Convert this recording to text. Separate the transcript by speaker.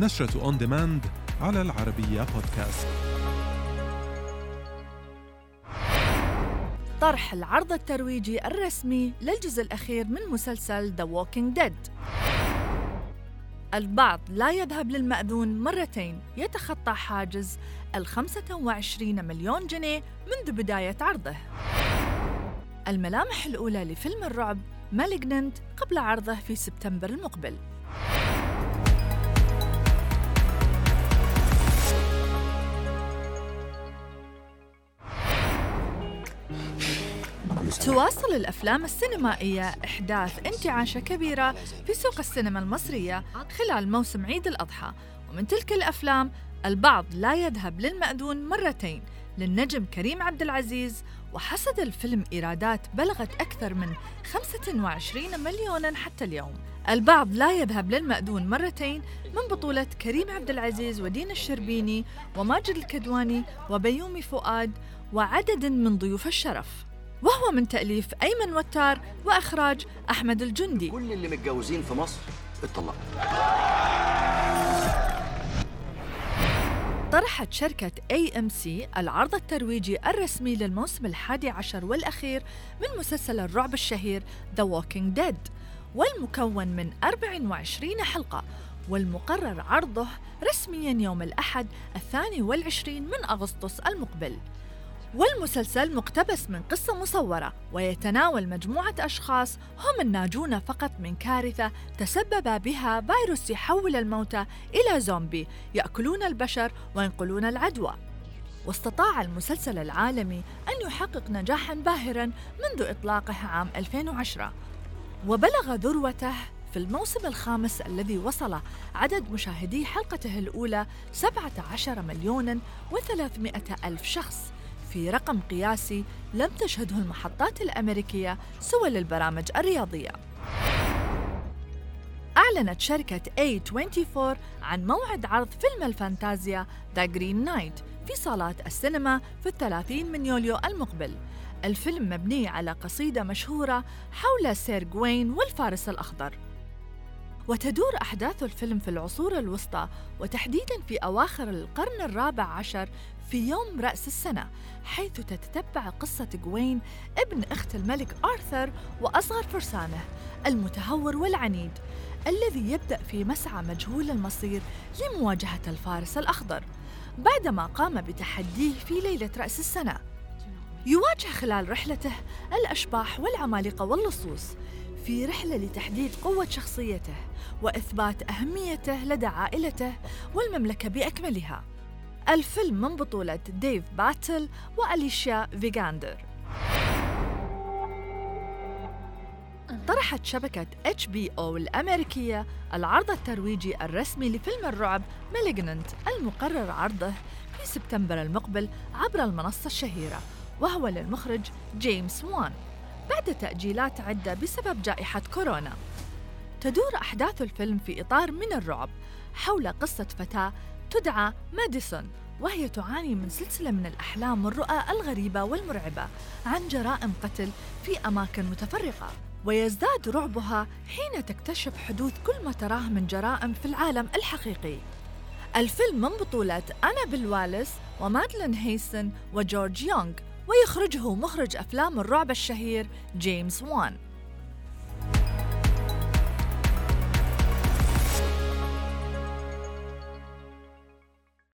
Speaker 1: نشرة on demand على العربية بودكاست
Speaker 2: طرح العرض الترويجي الرسمي للجزء الأخير من مسلسل The Walking Dead. البعض لا يذهب للمأذون مرتين. يتخطى حاجز ال 25 مليون جنيه منذ بداية عرضه. الملامح الأولى لفيلم الرعب Malignant قبل عرضه في سبتمبر المقبل. تواصل الأفلام السينمائية إحداث انتعاشة كبيرة في سوق السينما المصرية خلال موسم عيد الأضحى. ومن تلك الأفلام البعض لا يذهب للمأذون مرتين للنجم كريم عبد العزيز وحصد الفيلم إيرادات بلغت أكثر من 25 مليونا حتى اليوم. البعض لا يذهب للمأذون مرتين من بطولة كريم عبد العزيز ودين الشربيني وماجد الكدواني وبيومي فؤاد وعدد من ضيوف الشرف. وهو من تأليف أيمن وتار وإخراج أحمد الجندي.
Speaker 3: كل اللي متجوزين في مصر اتطلقوا.
Speaker 2: طرحت شركة AMC العرض الترويجي الرسمي للموسم الحادي عشر والأخير من مسلسل الرعب الشهير The Walking Dead والمكون من 24 حلقة والمقرر عرضه رسميا يوم الأحد الثاني والعشرين من أغسطس المقبل. والمسلسل مقتبس من قصة مصورة ويتناول مجموعة أشخاص هم الناجون فقط من كارثة تسبب بها فيروس يحول الموتى إلى زومبي يأكلون البشر وينقلون العدوى. واستطاع المسلسل العالمي أن يحقق نجاحاً باهراً منذ إطلاقه عام 2010 وبلغ ذروته في الموسم الخامس الذي وصل عدد مشاهدي حلقته الأولى 17 مليون و300 ألف شخص. في رقم قياسي لم تشهده المحطات الأمريكية سوى للبرامج الرياضية. أعلنت شركة A24 عن موعد عرض فيلم الفانتازيا The Green Knight في صالات السينما في الثلاثين من يوليو المقبل. الفيلم مبني على قصيدة مشهورة حول سير جوين والفارس الأخضر. وتدور أحداث الفيلم في العصور الوسطى وتحديداً في أواخر القرن الرابع عشر في يوم رأس السنة حيث تتتبع قصة جوين ابن أخت الملك آرثر وأصغر فرسانه المتهور والعنيد الذي يبدأ في مسعى مجهول المصير لمواجهة الفارس الأخضر بعدما قام بتحديه في ليلة رأس السنة. يواجه خلال رحلته الأشباح والعمالقة واللصوص في رحلة لتحديد قوة شخصيته وإثبات أهميته لدى عائلته والمملكة بأكملها. الفيلم من بطولة ديف باتيل وأليشيا فيكاندر. طرحت شبكة HBO الأمريكية العرض الترويجي الرسمي لفيلم الرعب مالجننت المقرر عرضه في سبتمبر المقبل عبر المنصة الشهيرة وهو للمخرج جيمس وان. بعد تأجيلات عدة بسبب جائحة كورونا. تدور أحداث الفيلم في إطار من الرعب حول قصة فتاة تدعى ماديسون وهي تعاني من سلسلة من الأحلام والرؤى الغريبة والمرعبة عن جرائم قتل في أماكن متفرقة. ويزداد رعبها حين تكتشف حدوث كل ما تراه من جرائم في العالم الحقيقي. الفيلم من بطولة أنا بالوالس ومادلين هيسن وجورج يونغ. ويخرجه مخرج أفلام الرعب الشهير جيمس وان.